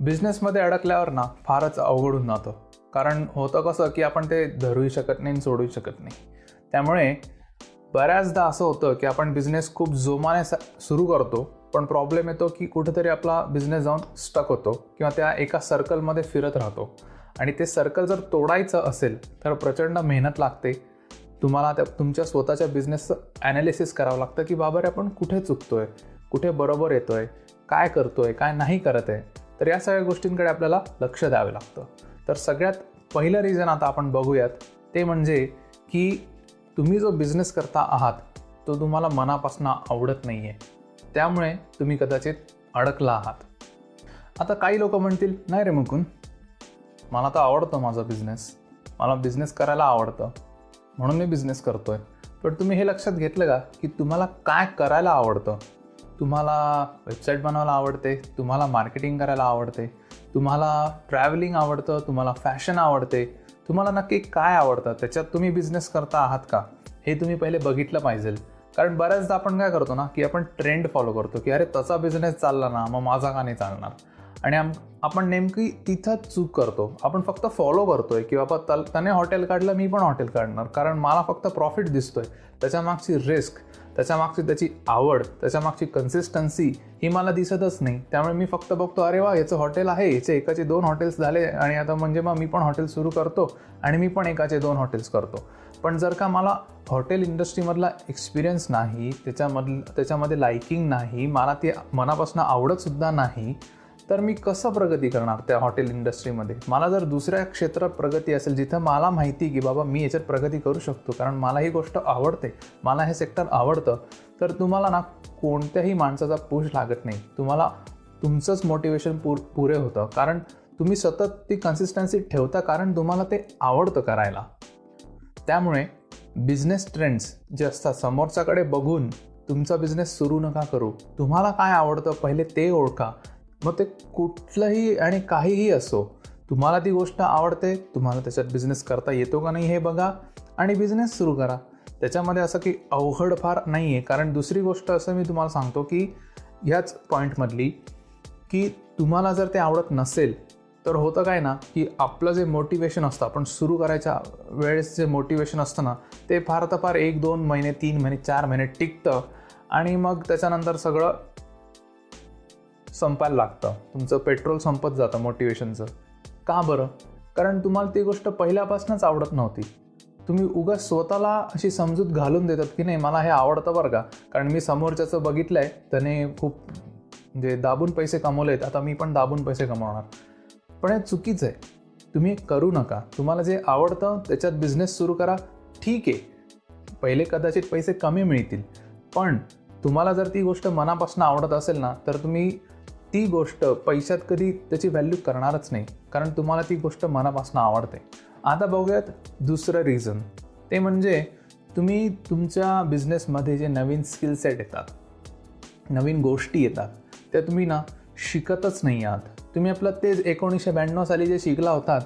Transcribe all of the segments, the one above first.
बिझनेसमध्ये अडकल्यावर ना फारच अवघड होऊन जातं. कारण होतं कसं की आपण ते धरूही शकत नाही सोडूही शकत नाही. त्यामुळे बऱ्याचदा असं होतं की आपण बिझनेस खूप जोमाने सुरू करतो पण प्रॉब्लेम येतो की कुठेतरी आपला बिझनेस जाऊन स्टक होतो किंवा त्या एका सर्कलमध्ये फिरत राहतो. आणि ते सर्कल जर तोडायचं असेल तर प्रचंड मेहनत लागते. तुम्हाला त्या तुमच्या स्वतःच्या बिझनेसचं ॲनालिसिस करावं लागतं की बाबा रे आपण कुठे चुकतो आहे कुठे बरोबर येतो आहे काय करतो आहे काय नाही करत आहे? तर या सगळ्या गोष्टींकडे आपल्याला लक्ष द्यावे लागतं. तर सगळ्यात पहिलं रिझन आता आपण बघूयात ते म्हणजे की तुम्ही जो बिझनेस करता आहात तो तुम्हाला मनापासून आवडत नाही आहे त्यामुळे तुम्ही कदाचित अडकला आहात. आता काही लोक म्हणतील नाही रे मुकुंद मला तर आवडतं माझा बिझनेस मला बिझनेस करायला आवडतं. म्हणून मी बिझनेस करतोय. पण तुम्ही हे लक्षात घेतलं का की तुम्हाला काय करायला आवडतं? तुम्हाला वेबसाईट बनवायला आवडते तुम्हाला मार्केटिंग करायला आवडते तुम्हाला ट्रॅव्हलिंग आवडतं तुम्हाला फॅशन आवडते तुम्हाला नक्की काय आवडतं त्याच्यात तुम्ही बिझनेस करता आहात का? हे तुम्ही पहिले बघितलं पाहिजे. कारण बऱ्याचदा आपण काय करतो ना की आपण ट्रेंड फॉलो करतो की अरे तसा बिझनेस चालला ना मग माझा का नाही चालणार? आणि आम आपण नेमकी तिथंच चूक करतो. आपण फक्त फॉलो करतोय की बाबा तल त्याने हॉटेल काढलं मी पण हॉटेल काढणार. कारण मला फक्त प्रॉफिट दिसतोय. त्याच्या मागची रिस्क त्याच्या मागची त्याची आवड त्याच्या मागची कन्सिस्टन्सी ही मला दिसतच नाही. त्यामुळे मी फक्त बघतो अरे वा याचं हॉटेल आहे. याचे एकाचे दोन हॉटेल्स झाले आणि आता म्हणजे मग मी पण हॉटेल सुरू करतो आणि मी पण एकाचे दोन हॉटेल्स करतो. पण जर का मला हॉटेल इंडस्ट्रीमधला एक्सपिरियन्स नाही त्याच्यामधलं त्याच्यामध्ये लायकिंग नाही मला ते मनापासून आवडतसुद्धा नाही तर मी कसं प्रगती करणार त्या हॉटेल इंडस्ट्रीमध्ये मला जर दुसऱ्या क्षेत्रात प्रगती असेल जिथं मला माहिती की बाबा मी याच्यात प्रगती करू शकतो कारण मला ही गोष्ट आवडते मला हे सेक्टर आवडतं तर तुम्हाला ना कोणत्याही माणसाचा पुश लागत नाही. तुम्हाला तुमचंच मोटिवेशन पुर पुरे होतं. कारण तुम्ही सतत ती कन्सिस्टन्सी ठेवता कारण तुम्हाला ते आवडतं करायला. त्यामुळे बिझनेस ट्रेंड्स जे असतात समोरच्याकडे बघून तुमचा बिझनेस सुरू नका करू. तुम्हाला काय आवडतं पहिले ते ओळखा. मग ते कुठलंही आणि काहीही असो तुम्हाला ती गोष्ट आवडते तुम्हाला त्याच्यात बिझनेस करता येतो का नाही हे बघा आणि बिझनेस सुरू करा. त्याच्यामध्ये असं की अवघड फार नाही आहे कारण दुसरी गोष्ट असं मी तुम्हाला सांगतो की ह्याच पॉईंटमधली की तुम्हाला जर ते आवडत नसेल तर होतं काय ना की आपलं जे मोटिवेशन असतं आपण सुरू करायच्या वेळेस जे मोटिवेशन असतं ना ते फार तर फार एक दोन महिने तीन महिने चार महिने टिकतं आणि मग त्याच्यानंतर सगळं संपायला लागतं. तुमचं पेट्रोल संपत जातं मोटिवेशनचं का बरं? कारण तुम्हाला ती गोष्ट पहिल्यापासूनच आवडत नव्हती. तुम्ही उगा स्वतःला अशी समजूत घालून देतात की नाही मला हे आवडतं बरं का? कारण मी समोरच्याचं बघितलं आहे त्याने खूप म्हणजे दाबून पैसे कमवले आहेत. आता मी पण दाबून पैसे कमवणार. पण हे चुकीचं आहे. तुम्ही करू नका. तुम्हाला जे आवडतं त्याच्यात बिझनेस सुरू करा. ठीक आहे. पहिले कदाचित पैसे कमी मिळतील. पण तुम्हाला जर ती गोष्ट मनापासून आवडत असेल ना तर तुम्ही ती गोष्ट पैशात कधी त्याची व्हॅल्यू करणारच नाही. कारण तुम्हाला ती गोष्ट मनापासून आवडते. आता बघूयात दुसरं रिझन ते म्हणजे तुम्ही तुमच्या बिझनेसमध्ये जे नवीन स्किल सेट येतात नवीन गोष्टी येतात त्या तुम्ही ना शिकतच नाही आहात. तुम्ही आपलं तेच एकोणीसशे ब्याण्णव साली जे शिकला होतात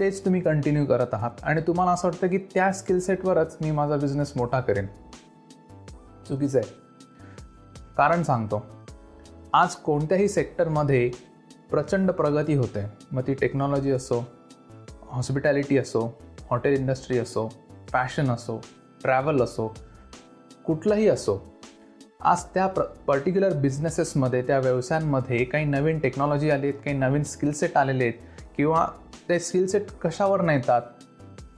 तेच तुम्ही कंटिन्यू करत आहात. आणि तुम्हाला असं वाटतं की त्या स्किल सेटवरच मी माझा बिझनेस मोठा करेन. चुकीचं आहे. कारण सांगतो. आज कोणत्याही सेक्टरमध्ये प्रचंड प्रगती होते. मग ती टेक्नॉलॉजी असो हॉस्पिटॅलिटी असो हॉटेल इंडस्ट्री असो फॅशन असो ट्रॅव्हल असो कुठलंही असो आज त्या प्र पर्टिक्युलर बिझनेसेसमध्ये त्या व्यवसायांमध्ये काही नवीन टेक्नॉलॉजी आली आहेत काही नवीन स्किलसेट आलेले आहेत किंवा ते स्किलसेट कशावर नाही येतात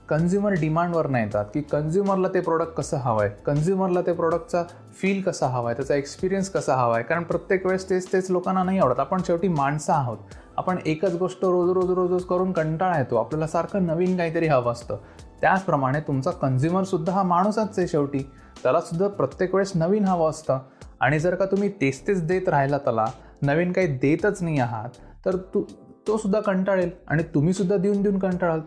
कन्झ्युमर डिमांडवर नाही येतात की कन्झ्युमरला ते प्रोडक्ट कसं हवं आहे कन्झ्युमरला ते प्रोडक्टचा फील कसा हवा आहे त्याचा एक्सपिरियन्स कसा हवा आहे कारण प्रत्येक वेळेस तेच तेच लोकांना नाही आवडत. आपण शेवटी माणसं आहोत. आपण एकच गोष्ट रोज रोज रोज रोज करून कंटाळा येतो. आपल्याला सारखं नवीन काहीतरी हवं असतं. त्याचप्रमाणे तुमचा कन्झ्युमरसुद्धा हा माणूसच आहे शेवटी. त्यालासुद्धा प्रत्येक वेळेस नवीन हवं असतं. आणि जर का तुम्ही तेच तेच देत राहिला त्याला नवीन काही देतच नाही आहात तर तू तो सुद्धा कंटाळेल. आणि तुम्हीसुद्धा देऊन देऊन कंटाळाल.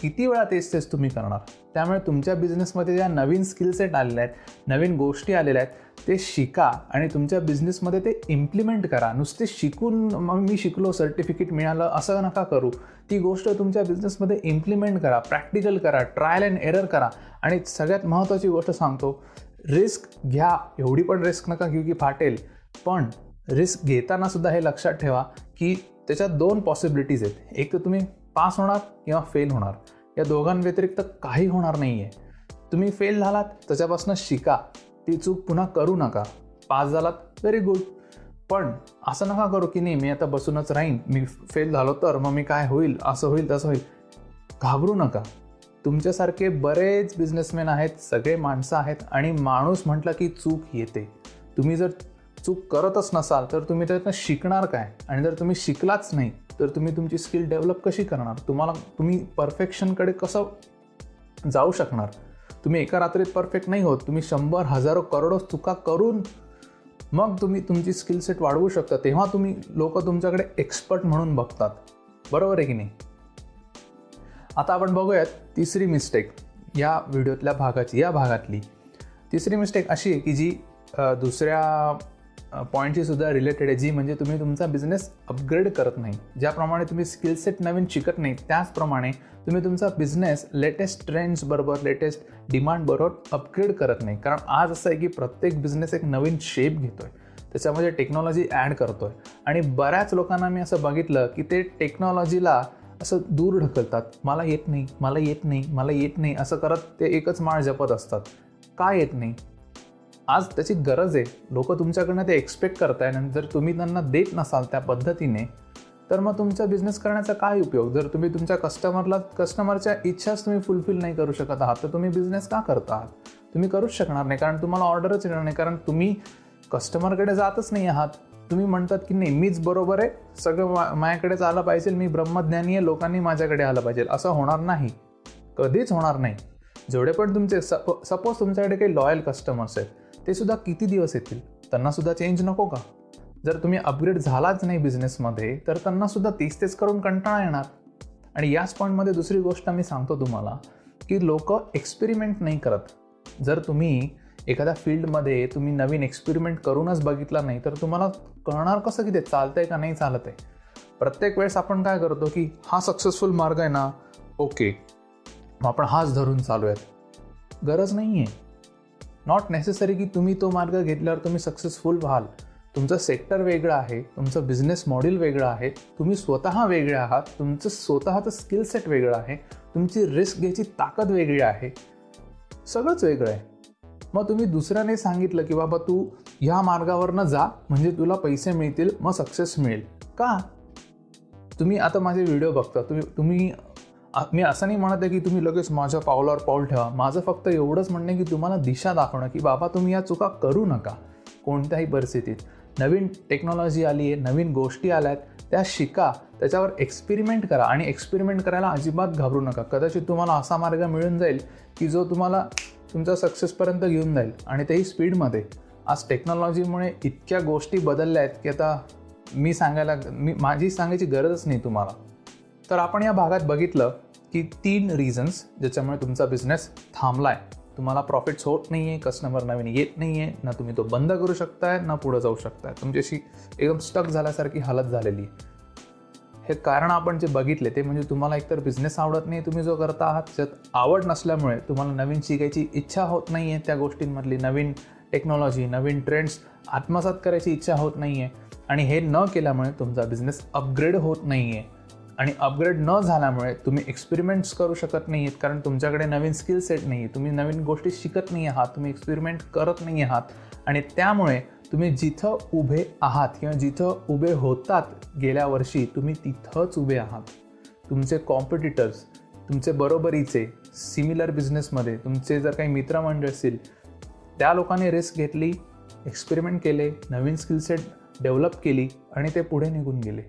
किती वेळा तेच तेच तुम्ही करणार? त्यामुळे तुमच्या बिझनेसमध्ये ज्या नवीन स्किल सेट आलेल्या आहेत नवीन गोष्टी आलेल्या आहेत ते शिका आणि तुमच्या बिझनेसमध्ये ते इम्प्लिमेंट करा. नुसते शिकून मग मी शिकलो सर्टिफिकेट मिळालं असं नका करू. ती गोष्ट तुमच्या बिझनेसमध्ये इम्प्लिमेंट करा प्रॅक्टिकल करा ट्रायल अँड एरर करा. आणि सगळ्यात महत्त्वाची गोष्ट सांगतो रिस्क घ्या. एवढी पण रिस्क नका घेऊ की फाटेल. पण रिस्क घेताना सुद्धा हे लक्षात ठेवा की त्याच्यात दोन पॉसिबिलिटीज आहेत. एक तर तुम्ही पास होणार किंवा फेल होणार. या दोघांव्यतिरिक्त काही होणार नाही आहे तुम्ही फेल झालात त्याच्यापासून शिका. ती चूक पुन्हा करू नका. पास झालात व्हेरी गुड पण असं नका करू की नाही मी आता बसूनच राहीन. मी फेल झालो तर मग मी काय होईल असं होईल तसं होईल. घाबरू नका. तुमच्यासारखे बरेच बिझनेसमॅन आहेत सगळे माणसं आहेत आणि माणूस म्हटलं की चूक येते. तुम्ही जर चूक करतच नसाल तर तुम्ही त्यातनं शिकणार काय? आणि जर तुम्ही शिकलाच नाही तर तुम्ही तुमची स्किल डेव्हलप कशी करणार? तुम्हाला तुम्ही परफेक्शनकडे कसं जाऊ शकणार? तुम्ही एका रात्रीत परफेक्ट नाही होत. तुम्ही शंभर हजारो करोडो चुका करून मग तुम्ही तुमची स्किल सेट वाढवू शकता. तेव्हा तुम्ही लोक तुमच्याकडे एक्सपर्ट म्हणून बघतात. बरोबर आहे की नाही? आता आपण बघूयात तिसरी मिस्टेक या व्हिडिओतल्या भागाची या भागातली. तिसरी मिस्टेक अशी आहे की जी दुसऱ्या पॉईंटशी सुद्धा रिलेटेड आहे जी म्हणजे तुम्ही तुमचा बिझनेस अपग्रेड करत नाही. ज्याप्रमाणे तुम्ही स्किलसेट नवीन शिकत नाही त्याचप्रमाणे तुम्ही तुमचा बिझनेस लेटेस्ट ट्रेंड्सबरोबर लेटेस्ट डिमांडबरोबर अपग्रेड करत नाही. कारण आज असं आहे की प्रत्येक बिझनेस एक नवीन शेप घेतोय. त्याच्यामध्ये टेक्नॉलॉजी ॲड करतोय. आणि बऱ्याच लोकांना मी असं बघितलं की ते टेक्नॉलॉजीला असं दूर ढकलतात. मला येत नाही मला येत नाही मला येत नाही असं करत ते एकच माळ जपत असतात. का येत नाही? आज त्याची गरज आहे. लोक तुमच्याकडनं ते एक्सपेक्ट करताय आणि जर तुम्ही त्यांना देत नसाल त्या पद्धतीने तर मग तुमचा बिझनेस करण्याचा काय उपयोग? जर तुम्ही तुमच्या कस्टमरला कस्टमरच्या इच्छाच तुम्ही फुलफिल नाही करू शकत आहात तर तुम्ही बिझनेस का करता आहात? तुम्ही करूच शकणार नाही कारण तुम्हाला ऑर्डरच येणार नाही कारण तुम्ही कस्टमरकडे जातच नाही आहात. तुम्ही म्हणतात की नाही मीच बरोबर आहे सगळं मा माझ्याकडेच आलं पाहिजे मी ब्रह्मज्ञानी आहे लोकांनी माझ्याकडे आलं पाहिजे. असं होणार नाही. कधीच होणार नाही. जेवढे पण तुमचे सप सपोज तुमच्याकडे काही लॉयल कस्टमर्स आहेत ते सुद्धा किती दिवस येतील? त्यांना सुद्धा चेंज नको का? जर तुम्ही अपग्रेड झालाच नाही बिझनेसमध्ये तर त्यांना सुद्धा तीच तेच करून कंटाळा येणार. आणि याच पॉईंटमध्ये दुसरी गोष्ट मी सांगतो तुम्हाला की लोक एक्सपेरिमेंट नाही करत. जर तुम्ही एखाद्या फील्डमध्ये तुम्ही नवीन एक्सपेरिमेंट करूनच बघितला नाही तर तुम्हाला कळणार कसं की ते चालतंय का नाही चालत आहे प्रत्येक वेळेस आपण काय करतो की हा सक्सेसफुल मार्ग आहे ना ओके मग आपण हाच धरून चालू आहेत गरज नाही आहे नॉट नेसेसरी की तुम्ही तो मार्ग घेतल्यावर तुम्ही सक्सेसफुल व्हाल. तुमचं सेक्टर वेगळं आहे तुमचं बिझनेस मॉडेल वेगळं आहे तुम्ही स्वतः वेगळे आहात तुमचं स्वतःचं स्किल सेट वेगळं आहे तुमची रिस्क घ्यायची ताकद वेगळी आहे. सगळंच वेगळं आहे. मग तुम्ही दुसऱ्याने सांगितलं की बाबा तू ह्या मार्गावरनं जा म्हणजे तुला पैसे मिळतील मग सक्सेस मिळेल. का? तुम्ही आता माझे व्हिडिओ बघता तुम्ही तुम्ही मी असं नाही म्हणत आहे की तुम्ही लगेच माझ्या पावलावर पाऊल ठेवा. माझं फक्त एवढंच म्हणणं आहे की तुम्हाला दिशा दाखवणं की बाबा तुम्ही या चुका करू नका कोणत्याही परिस्थितीत. नवीन टेक्नॉलॉजी आली आहे नवीन गोष्टी आल्या आहेत त्या शिका त्याच्यावर एक्सपेरिमेंट करा आणि एक्सपेरिमेंट करायला अजिबात घाबरू नका. कदाचित तुम्हाला असा मार्ग मिळून जाईल की जो तुम्हाला तुमचा सक्सेसपर्यंत घेऊन जाईल आणि तेही स्पीडमध्ये आज टेक्नॉलॉजीमुळे इतक्या गोष्टी बदलल्या आहेत की आता मी सांगायला मी माझी सांगायची गरजच नाही तुम्हाला. तर आपण या भागात बघितलं की तीन रिझन्स ज्याच्यामुळे तुमचा बिझनेस थांबला आहे तुम्हाला प्रॉफिट्स होत नाही आहे कस्टमर नवीन येत नाही आहे ना तुम्ही तो बंद करू शकताय ना पुढं जाऊ शकताय. तुमच्याशी एकदम स्टक झाल्यासारखी हालत झालेली. आहे हे कारण आपण जे बघितले ते म्हणजे तुम्हाला एकतर बिझनेस आवडत नाही तुम्ही जो करता आहात त्यात आवड नसल्यामुळे तुम्हाला नवीन शिकायची इच्छा होत नाही आहे त्या गोष्टींमधली नवीन टेक्नॉलॉजी नवीन ट्रेंड्स आत्मसात करायची इच्छा होत नाही आहे आणि हे न केल्यामुळे तुमचा बिझनेस अपग्रेड होत नाही आहे आणि अपग्रेड न झाल्यामुळे तुम्ही एक्सपेरिमेंट्स करू शकत नाही आहेत कारण तुमच्याकडे नवीन स्किल सेट नाही आहे तुम्ही नवीन गोष्टी शिकत नाही आहात तुम्ही एक्सपेरिमेंट करत नाही आहात. आणि त्यामुळे तुम्ही जिथं उभे आहात किंवा जिथं उभे होतात गेल्या वर्षी तुम्ही तिथंच उभे आहात. तुमचे कॉम्पिटिटर्स तुमचे बरोबरीचे सिमिलर बिझनेसमध्ये तुमचे जर काही मित्रमंडळ असतील त्या लोकांनी रिस्क घेतली एक्सपेरिमेंट केले नवीन स्किल सेट डेव्हलप केली आणि ते पुढे निघून गेले.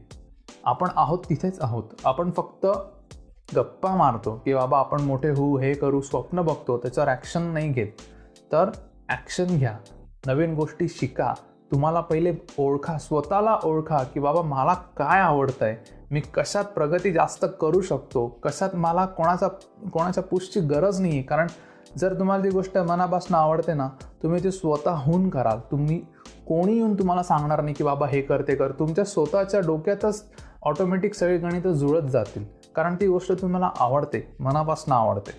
आपण आहोत तिथेच आहोत. आपण फक्त गप्पा मारतो की बाबा आपण मोठे होऊ हे करू स्वप्न बघतो त्याच्यावर ॲक्शन नाही घेत. तर ॲक्शन घ्या. नवीन गोष्टी शिका. तुम्हाला पहिले ओळखा स्वतःला ओळखा की बाबा मला काय आवडतं आहे मी कशात प्रगती जास्त करू शकतो? कशात मला कोणाचा कोणाच्या पुशची गरज नाही आहे कारण जर तुम्हाला ती गोष्ट मनापासून आवडते ना तुम्ही ती स्वतःहून कराल. तुम्ही कोणी येऊन तुम्हाला सांगणार नाही की बाबा हे करते कर. तुमच्या स्वतःच्या डोक्यातच ऑटोमॅटिक सगळी गणितं जुळत जातील. कारण ती गोष्ट तुम्हाला आवडते मनापासून आवडते.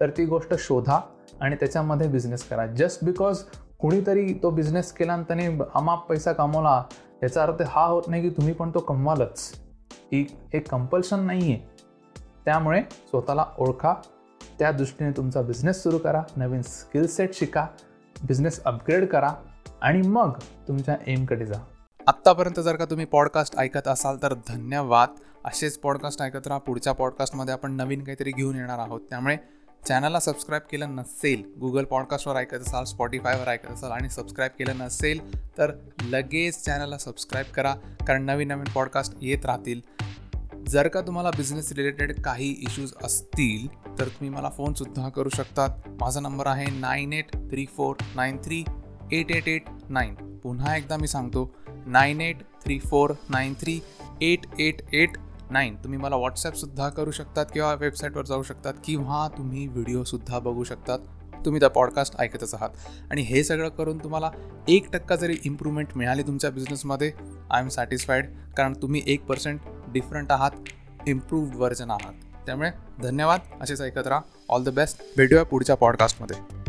तर ती गोष्ट शोधा आणि त्याच्यामध्ये बिझनेस करा. जस्ट बिकॉज कुणीतरी तो बिझनेस केला आणि त्याने अमाप पैसा कमवला याचा अर्थ हा होत नाही की तुम्ही पण तो कमवालच. ही एक कंपल्शन नाही आहे त्यामुळे स्वतःला ओळखा. त्या दृष्टीने तुमचा बिझनेस सुरू करा. नवीन स्किल सेट शिका. बिझनेस अपग्रेड करा. आणि मग तुमच्या एमकडे जा. आत्तापर्यंत जर का तुम्ही पॉडकास्ट ऐकत असाल तर धन्यवाद. असेच पॉडकास्ट ऐकत राहा. पुढच्या पॉडकास्टमध्ये आपण नवीन काहीतरी घेऊन येणार आहोत. त्यामुळे चॅनलला सबस्क्राईब केलं नसेल गुगल पॉडकास्टवर ऐकत असाल स्पॉटीफायवर ऐकत असाल आणि सबस्क्राईब केलं नसेल तर लगेच चॅनलला सबस्क्राईब करा कारण नवीन नवीन पॉडकास्ट येत राहतील. जर का तुम्हाला बिझनेस रिलेटेड काही इश्यूज असतील तर तुम्ही मला फोनसुद्धा करू शकतात. माझा नंबर आहे nine eight three four nine three eight eight eight nine पुन्हा एकदा मी सांगतो nine eight three four nine three eight eight eight nine. तुम्ही मला व्हॉट्सॲपसुद्धा करू शकतात किंवा वेबसाईटवर जाऊ शकतात किंवा तुम्ही व्हिडिओसुद्धा बघू शकतात. तुम्ही त्या पॉडकास्ट ऐकतच आहात. आणि हे सगळं करून तुम्हाला एक टक्का जरी इम्प्रूव्हमेंट मिळाली तुमच्या बिझनेसमध्ये आय एम सॅटिस्फाईड कारण तुम्ही एक पर्सेंट डिफरंट आहात इम्प्रूव व्हर्जन आहात. त्यामुळे धन्यवाद. असेच ऐकत राहा. ऑल द बेस्ट भेटूया पुढच्या पॉडकास्टमध्ये